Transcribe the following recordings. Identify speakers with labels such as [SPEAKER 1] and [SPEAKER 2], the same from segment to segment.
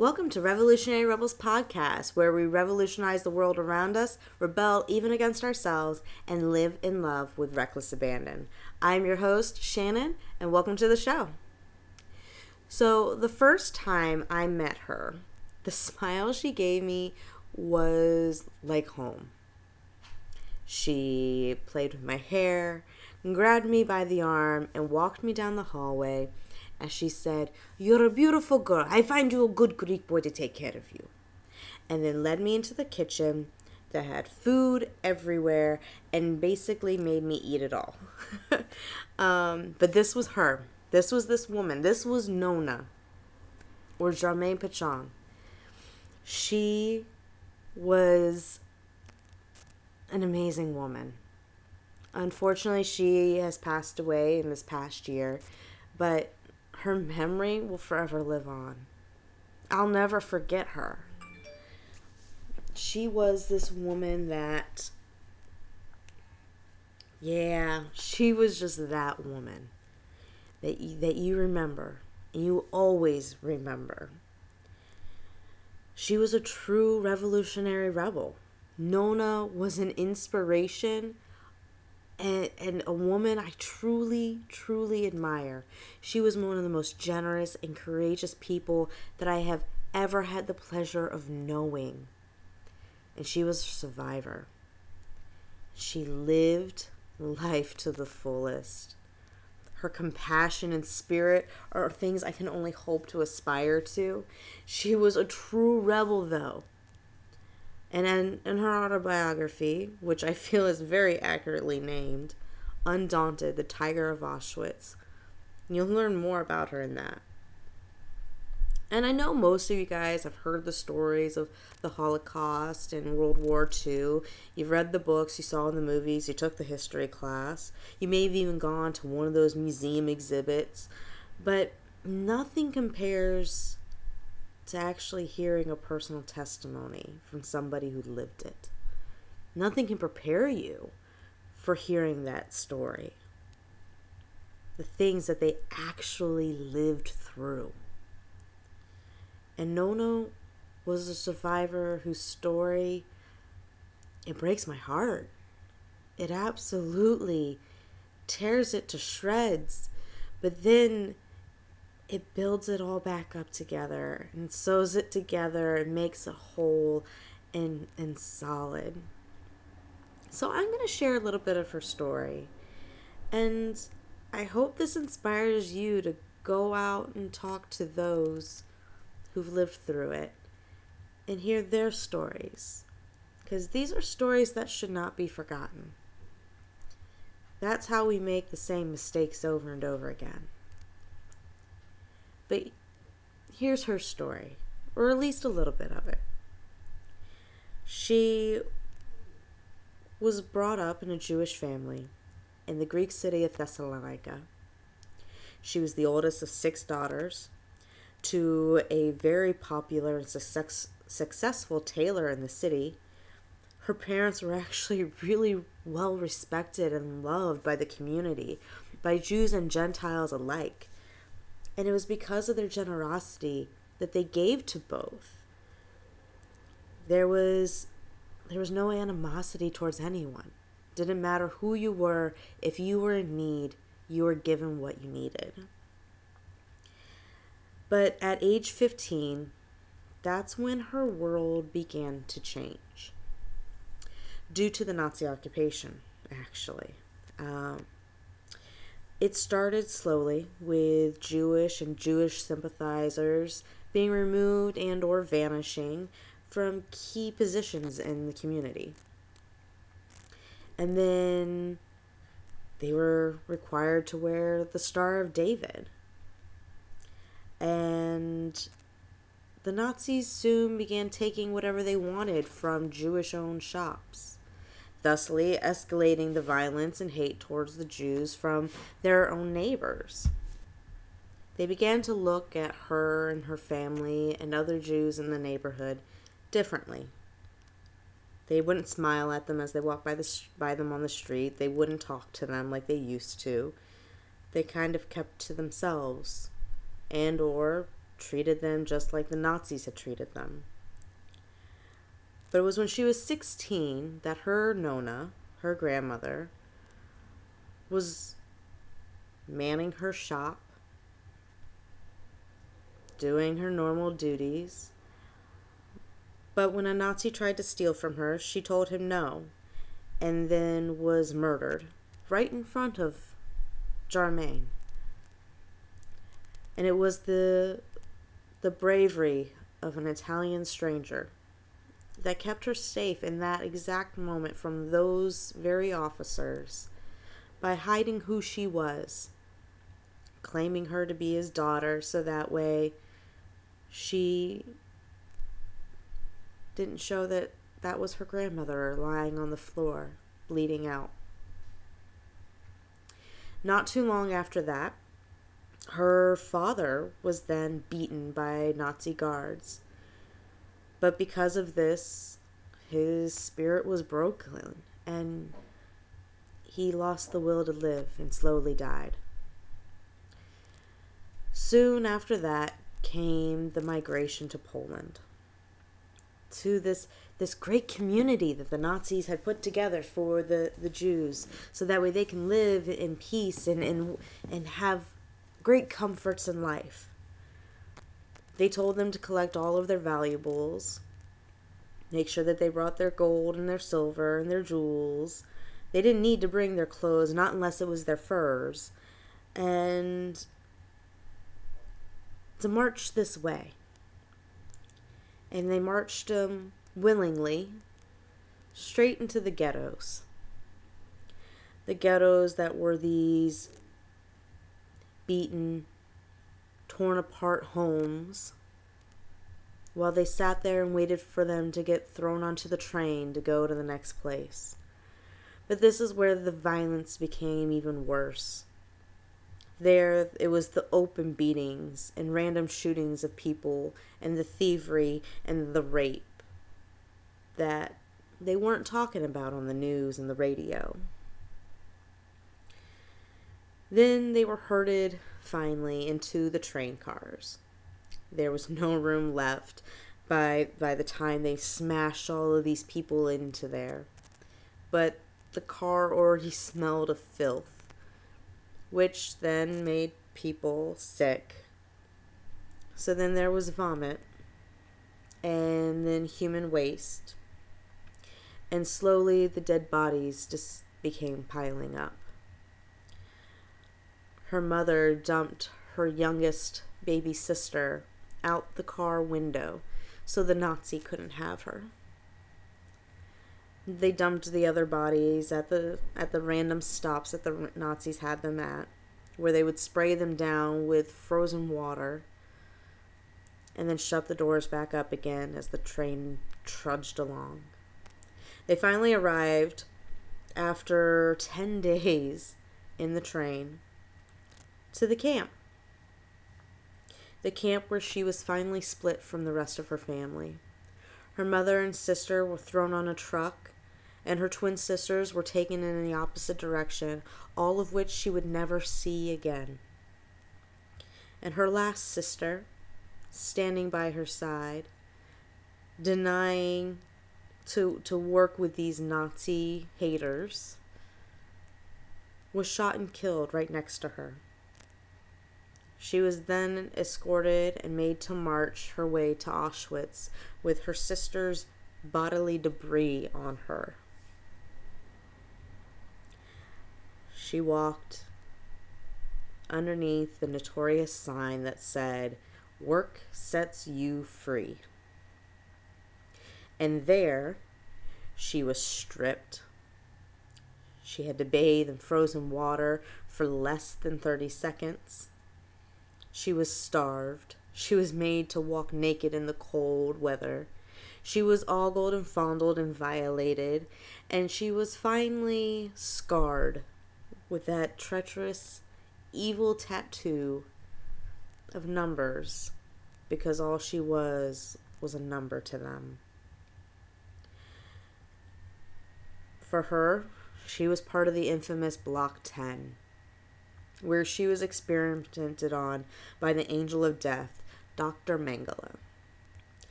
[SPEAKER 1] Welcome to Revolutionary Rebels Podcast, where we revolutionize the world around us, rebel even against ourselves, and live in love with reckless abandon. I'm your host, Shannon, and welcome to the show. So, the first time I met her, the smile she gave me was like home. She played with my hair, grabbed me by the arm, and walked me down the hallway as she said, You're a beautiful girl. I find you a good Greek boy to take care of you. And then led me into the kitchen that had food everywhere and basically made me eat it all. um, but this was her. This was this woman. This was Nona or Jermaine Pachong. She was an amazing woman. Unfortunately, she has passed away in this past year, but her memory will forever live on. I'll never forget her. She was this woman that, yeah, she was just that woman that you, that you remember and you always remember. She was a true revolutionary rebel. Nona was an inspiration and, and a woman I truly, truly admire. She was one of the most generous and courageous people that I have ever had the pleasure of knowing. And she was a survivor. She lived life to the fullest. Her compassion and spirit are things I can only hope to aspire to. She was a true rebel, though. And in, in her autobiography, which I feel is very accurately named, Undaunted, the Tiger of Auschwitz, you'll learn more about her in that. And I know most of you guys have heard the stories of the Holocaust and World War II. You've read the books, you saw in the movies, you took the history class. You may have even gone to one of those museum exhibits. But nothing compares to actually hearing a personal testimony from somebody who lived it. Nothing can prepare you for hearing that story. The things that they actually lived through. And Nona was a survivor whose story it breaks my heart. It absolutely tears it to shreds. But then it builds it all back up together and sews it together and makes a whole and and solid. So I'm going to share a little bit of her story. And I hope this inspires you to go out and talk to those who've lived through it and hear their stories. Because these are stories that should not be forgotten. That's how we make the same mistakes over and over again. But here's her story, or at least a little bit of it. She was brought up in a Jewish family in the Greek city of Thessalonica. She was the oldest of six daughters to a very popular and success, successful tailor in the city. Her parents were actually really well respected and loved by the community, by Jews and Gentiles alike. And it was because of their generosity that they gave to both. There was there was no animosity towards anyone. Didn't matter who you were, if you were in need, you were given what you needed. But at age 15, that's when her world began to change. Due to the Nazi occupation, actually. Um, it started slowly with Jewish and Jewish sympathizers being removed and or vanishing from key positions in the community. And then they were required to wear the Star of David. And the Nazis soon began taking whatever they wanted from Jewish owned shops thusly escalating the violence and hate towards the Jews from their own neighbors. They began to look at her and her family and other Jews in the neighborhood differently. They wouldn't smile at them as they walked by the by them on the street. They wouldn't talk to them like they used to. They kind of kept to themselves and or treated them just like the Nazis had treated them. But it was when she was 16 that her Nona, her grandmother, was manning her shop, doing her normal duties. But when a Nazi tried to steal from her, she told him no, and then was murdered right in front of Germain. And it was the the bravery of an Italian stranger that kept her safe in that exact moment from those very officers by hiding who she was, claiming her to be his daughter so that way she didn't show that that was her grandmother lying on the floor, bleeding out. Not too long after that, her father was then beaten by Nazi guards. But because of this, his spirit was broken and he lost the will to live and slowly died. Soon after that came the migration to Poland. To this this great community that the Nazis had put together for the, the Jews so that way they can live in peace and, and and have great comforts in life. They told them to collect all of their valuables, make sure that they brought their gold and their silver and their jewels. They didn't need to bring their clothes, not unless it was their furs. And to march this way. And they marched them um, willingly straight into the ghettos. The ghettos that were these beaten, torn apart homes while they sat there and waited for them to get thrown onto the train to go to the next place. But this is where the violence became even worse. There, it was the open beatings and random shootings of people and the thievery and the rape that they weren't talking about on the news and the radio. Then they were herded finally into the train cars. There was no room left by by the time they smashed all of these people into there. But the car already smelled of filth, which then made people sick. So then there was vomit, and then human waste. And slowly the dead bodies just became piling up her mother dumped her youngest baby sister out the car window so the Nazi couldn't have her. They dumped the other bodies at the at the random stops that the Nazis had them at, where they would spray them down with frozen water and then shut the doors back up again as the train trudged along. They finally arrived after 10 days in the train to the camp. The camp where she was finally split from the rest of her family. Her mother and sister were thrown on a truck, and her twin sisters were taken in the opposite direction, all of which she would never see again. And her last sister, standing by her side, denying to, to work with these Nazi haters, was shot and killed right next to her. She was then escorted and made to march her way to Auschwitz with her sister's bodily debris on her. She walked underneath the notorious sign that said, Work sets you free. And there, she was stripped. She had to bathe in frozen water for less than 30 seconds. She was starved. She was made to walk naked in the cold weather. She was ogled and fondled and violated, and she was finally scarred with that treacherous, evil tattoo of numbers because all she was was a number to them. For her, she was part of the infamous Block 10 where she was experimented on by the angel of death, Dr. Mengele.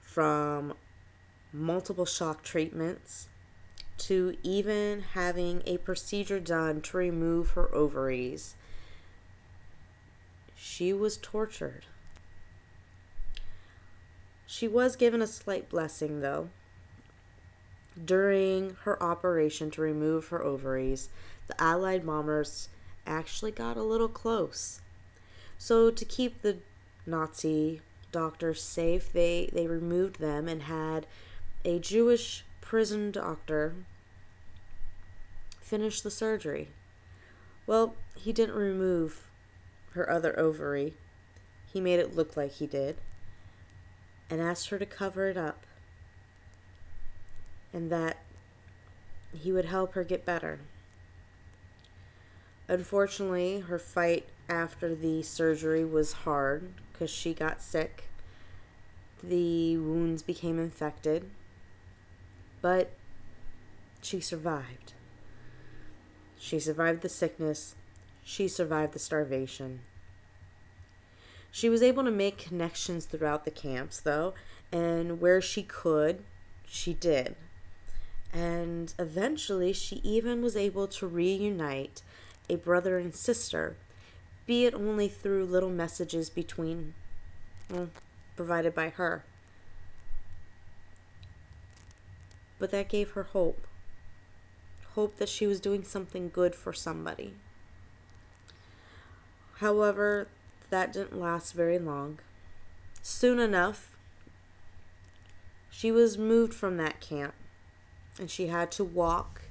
[SPEAKER 1] From multiple shock treatments to even having a procedure done to remove her ovaries. She was tortured. She was given a slight blessing, though. During her operation to remove her ovaries, the Allied bombers actually got a little close. So, to keep the Nazi doctors safe, they, they removed them and had a Jewish prison doctor finish the surgery. Well, he didn't remove her other ovary, he made it look like he did, and asked her to cover it up, and that he would help her get better. Unfortunately, her fight after the surgery was hard because she got sick. The wounds became infected, but she survived. She survived the sickness. She survived the starvation. She was able to make connections throughout the camps, though, and where she could, she did. And eventually, she even was able to reunite a brother and sister, be it only through little messages between, well, provided by her. But that gave her hope. Hope that she was doing something good for somebody. However, that didn't last very long. Soon enough, she was moved from that camp and she had to walk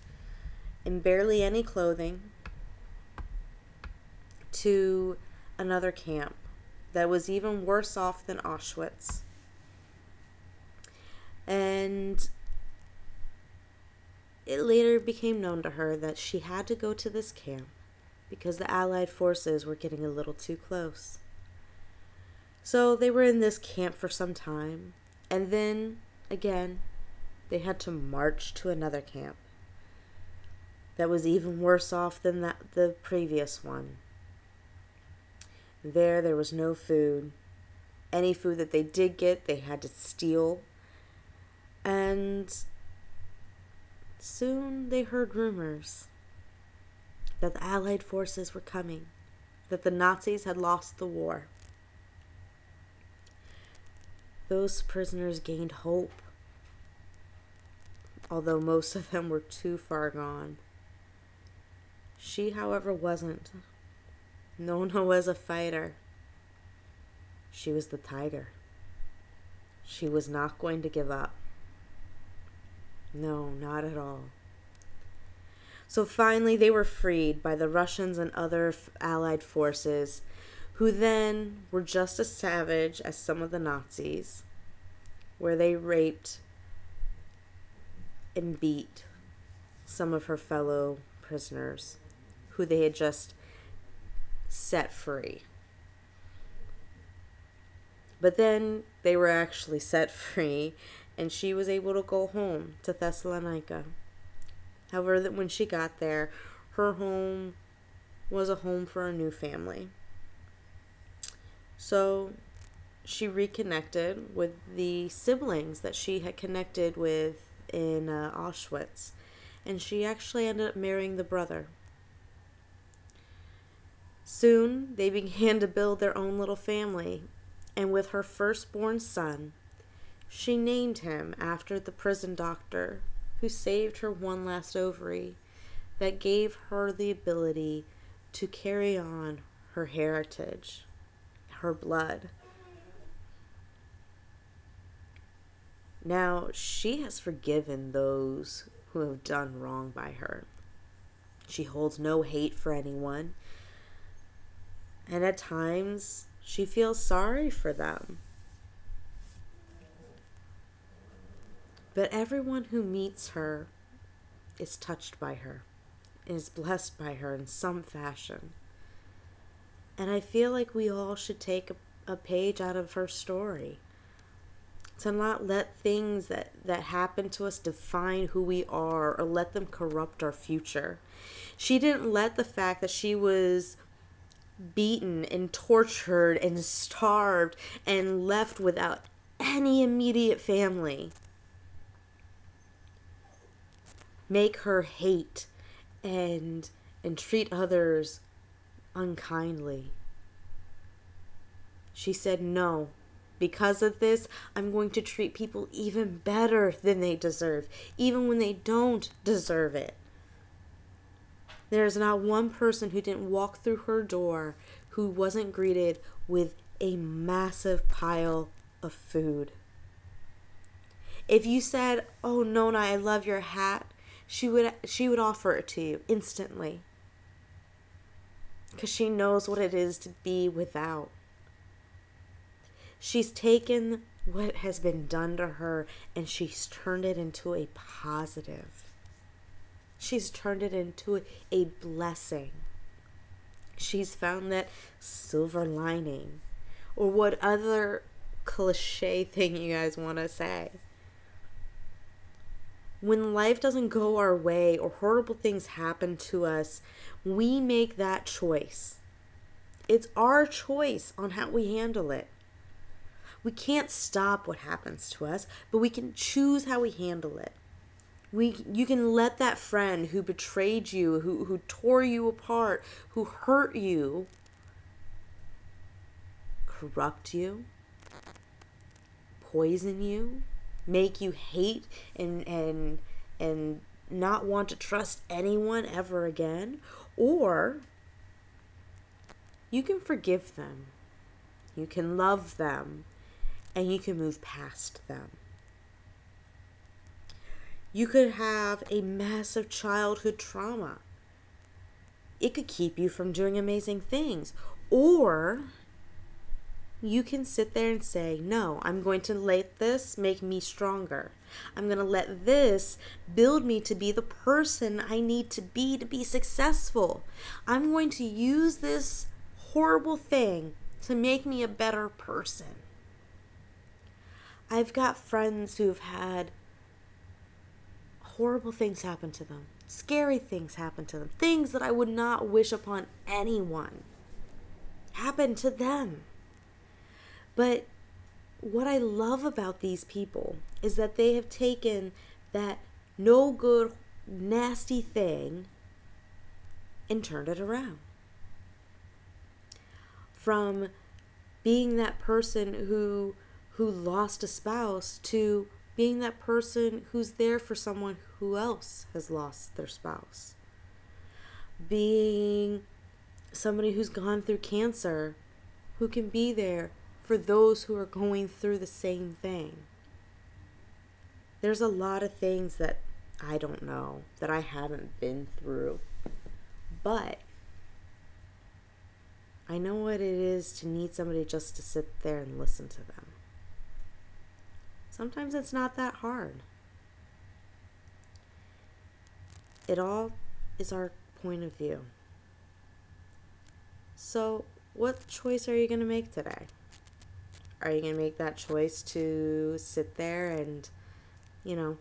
[SPEAKER 1] in barely any clothing to another camp that was even worse off than Auschwitz. And it later became known to her that she had to go to this camp because the Allied forces were getting a little too close. So they were in this camp for some time, and then again, they had to march to another camp that was even worse off than that, the previous one. There, there was no food. Any food that they did get, they had to steal. And soon they heard rumors that the Allied forces were coming, that the Nazis had lost the war. Those prisoners gained hope, although most of them were too far gone. She, however, wasn't. Nona was a fighter. She was the tiger. She was not going to give up. No, not at all. So finally, they were freed by the Russians and other Allied forces, who then were just as savage as some of the Nazis, where they raped and beat some of her fellow prisoners who they had just set free. But then they were actually set free, and she was able to go home to Thessalonica. However, that when she got there, her home was a home for a new family. So she reconnected with the siblings that she had connected with in uh, Auschwitz, and she actually ended up marrying the brother. Soon they began to build their own little family, and with her firstborn son, she named him after the prison doctor who saved her one last ovary that gave her the ability to carry on her heritage, her blood. Now, she has forgiven those who have done wrong by her. She holds no hate for anyone and at times, she feels sorry for them. But everyone who meets her is touched by her, is blessed by her in some fashion. And I feel like we all should take a, a page out of her story. To not let things that, that happen to us define who we are or let them corrupt our future. She didn't let the fact that she was beaten and tortured and starved and left without any immediate family. Make her hate and and treat others unkindly. She said, No, because of this, I'm going to treat people even better than they deserve, even when they don't deserve it. There's not one person who didn't walk through her door who wasn't greeted with a massive pile of food. If you said, "Oh Nona, I love your hat," she would she would offer it to you instantly. Cuz she knows what it is to be without. She's taken what has been done to her and she's turned it into a positive. She's turned it into a blessing. She's found that silver lining, or what other cliche thing you guys want to say. When life doesn't go our way or horrible things happen to us, we make that choice. It's our choice on how we handle it. We can't stop what happens to us, but we can choose how we handle it. We, you can let that friend who betrayed you, who, who tore you apart, who hurt you, corrupt you, poison you, make you hate and and and not want to trust anyone ever again, or you can forgive them. You can love them and you can move past them. You could have a massive childhood trauma. It could keep you from doing amazing things. Or you can sit there and say, No, I'm going to let this make me stronger. I'm going to let this build me to be the person I need to be to be successful. I'm going to use this horrible thing to make me a better person. I've got friends who've had horrible things happen to them, scary things happen to them, things that I would not wish upon anyone happen to them. But what I love about these people is that they have taken that no good, nasty thing and turned it around. From being that person who who lost a spouse to being that person who's there for someone who else has lost their spouse. Being somebody who's gone through cancer who can be there for those who are going through the same thing. There's a lot of things that I don't know, that I haven't been through. But I know what it is to need somebody just to sit there and listen to them. Sometimes it's not that hard. It all is our point of view. So, what choice are you going to make today? Are you going to make that choice to sit there and, you know,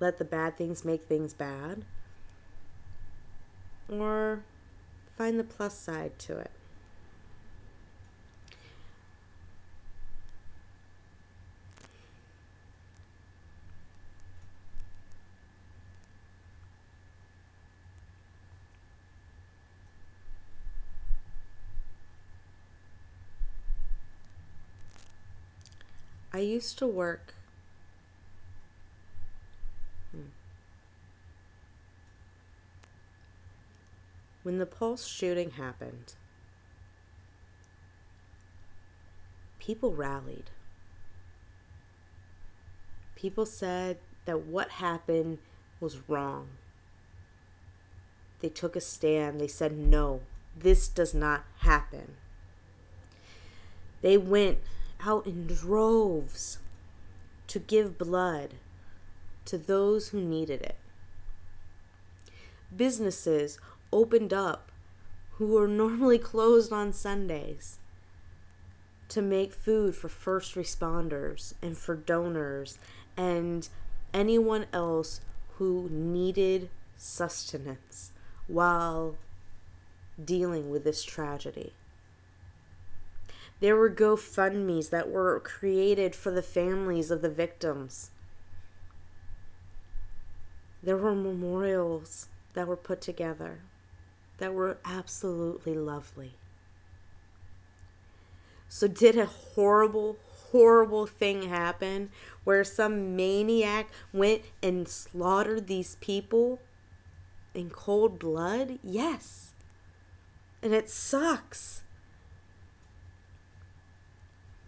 [SPEAKER 1] let the bad things make things bad? Or find the plus side to it? Used to work. Hmm. When the Pulse shooting happened, people rallied. People said that what happened was wrong. They took a stand. They said, no, this does not happen. They went out in droves to give blood to those who needed it. Businesses opened up who were normally closed on Sundays to make food for first responders and for donors and anyone else who needed sustenance while dealing with this tragedy. There were GoFundMe's that were created for the families of the victims. There were memorials that were put together that were absolutely lovely. So, did a horrible, horrible thing happen where some maniac went and slaughtered these people in cold blood? Yes. And it sucks.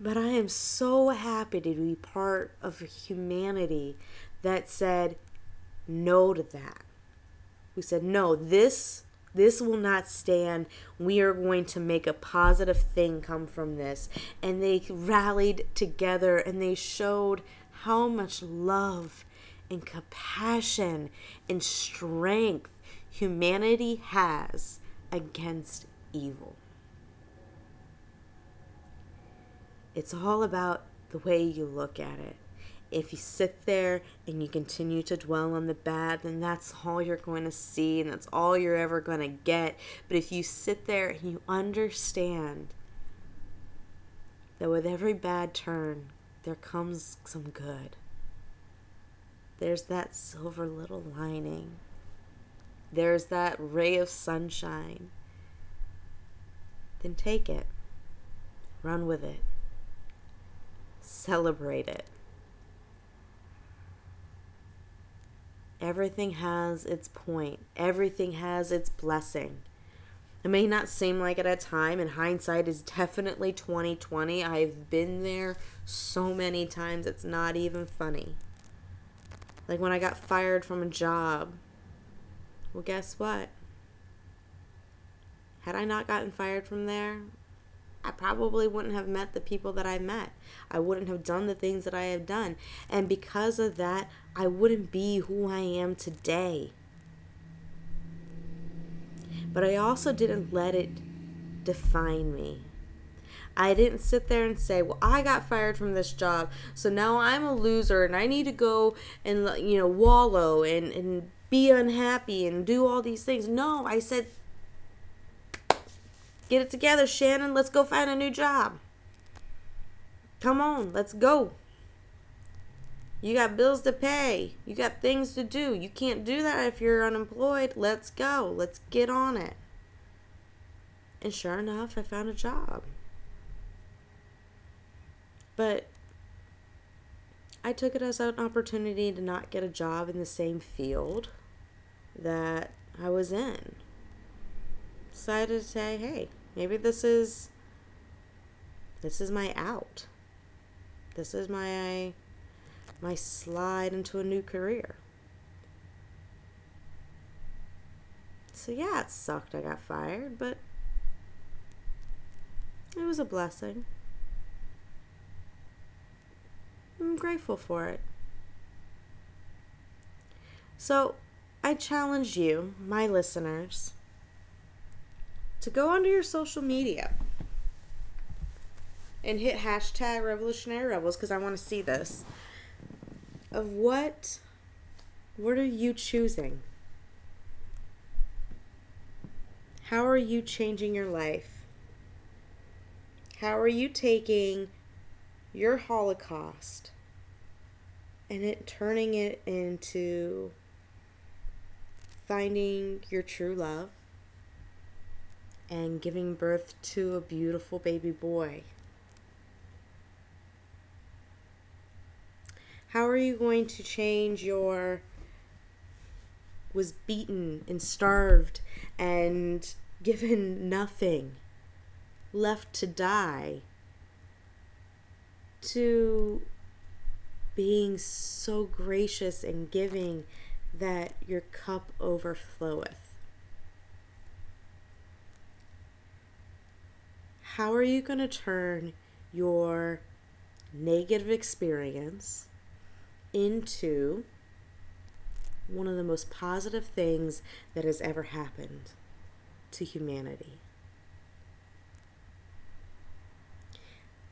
[SPEAKER 1] But I am so happy to be part of humanity that said no to that. We said, no, this this will not stand. We are going to make a positive thing come from this. And they rallied together and they showed how much love and compassion and strength humanity has against evil. It's all about the way you look at it. If you sit there and you continue to dwell on the bad, then that's all you're going to see and that's all you're ever going to get. But if you sit there and you understand that with every bad turn, there comes some good, there's that silver little lining, there's that ray of sunshine, then take it, run with it, celebrate it. Everything has its point. Everything has its blessing. It may not seem like it at time, and hindsight is definitely 2020. I've been there so many times it's not even funny. Like when I got fired from a job. Well, guess what? Had I not gotten fired from there, I probably wouldn't have met the people that I met. I wouldn't have done the things that I have done. And because of that, I wouldn't be who I am today. But I also didn't let it define me. I didn't sit there and say, "Well, I got fired from this job, so now I'm a loser and I need to go and you know wallow and and be unhappy and do all these things." No, I said, Get it together, Shannon. Let's go find a new job. Come on, let's go. You got bills to pay. You got things to do. You can't do that if you're unemployed. Let's go. Let's get on it. And sure enough, I found a job. But I took it as an opportunity to not get a job in the same field that I was in decided to say, hey, maybe this is this is my out. This is my my slide into a new career. So yeah, it sucked I got fired, but it was a blessing. I'm grateful for it. So, I challenge you, my listeners, to go onto your social media and hit hashtag revolutionary rebels because I want to see this. Of what what are you choosing? How are you changing your life? How are you taking your Holocaust and it turning it into finding your true love? And giving birth to a beautiful baby boy. How are you going to change your was beaten and starved and given nothing, left to die, to being so gracious and giving that your cup overfloweth? How are you going to turn your negative experience into one of the most positive things that has ever happened to humanity?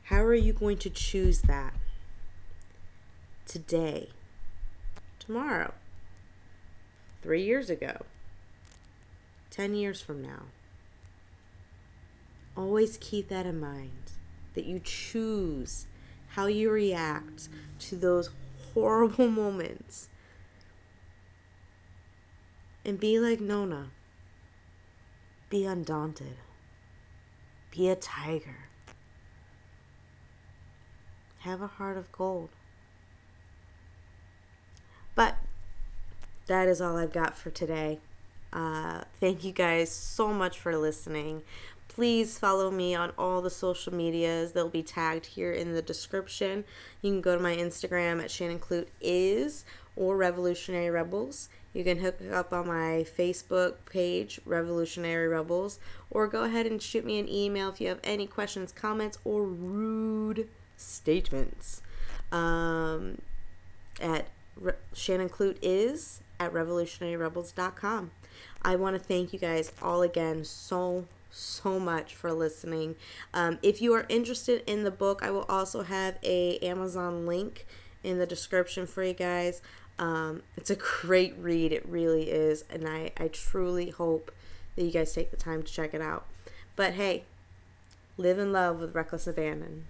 [SPEAKER 1] How are you going to choose that today, tomorrow, three years ago, 10 years from now? Always keep that in mind that you choose how you react to those horrible moments. And be like Nona. Be undaunted. Be a tiger. Have a heart of gold. But that is all I've got for today. Uh, thank you guys so much for listening. Please follow me on all the social medias. They'll be tagged here in the description. You can go to my Instagram at Shannon Clute is or Revolutionary Rebels. You can hook up on my Facebook page, Revolutionary Rebels, or go ahead and shoot me an email if you have any questions, comments, or rude statements um, at Re- Shannon Clute is at revolutionaryrebels.com. I want to thank you guys all again so so much for listening. Um, if you are interested in the book, I will also have a Amazon link in the description for you guys. Um, it's a great read, it really is, and I, I truly hope that you guys take the time to check it out. But hey, live in love with reckless abandon.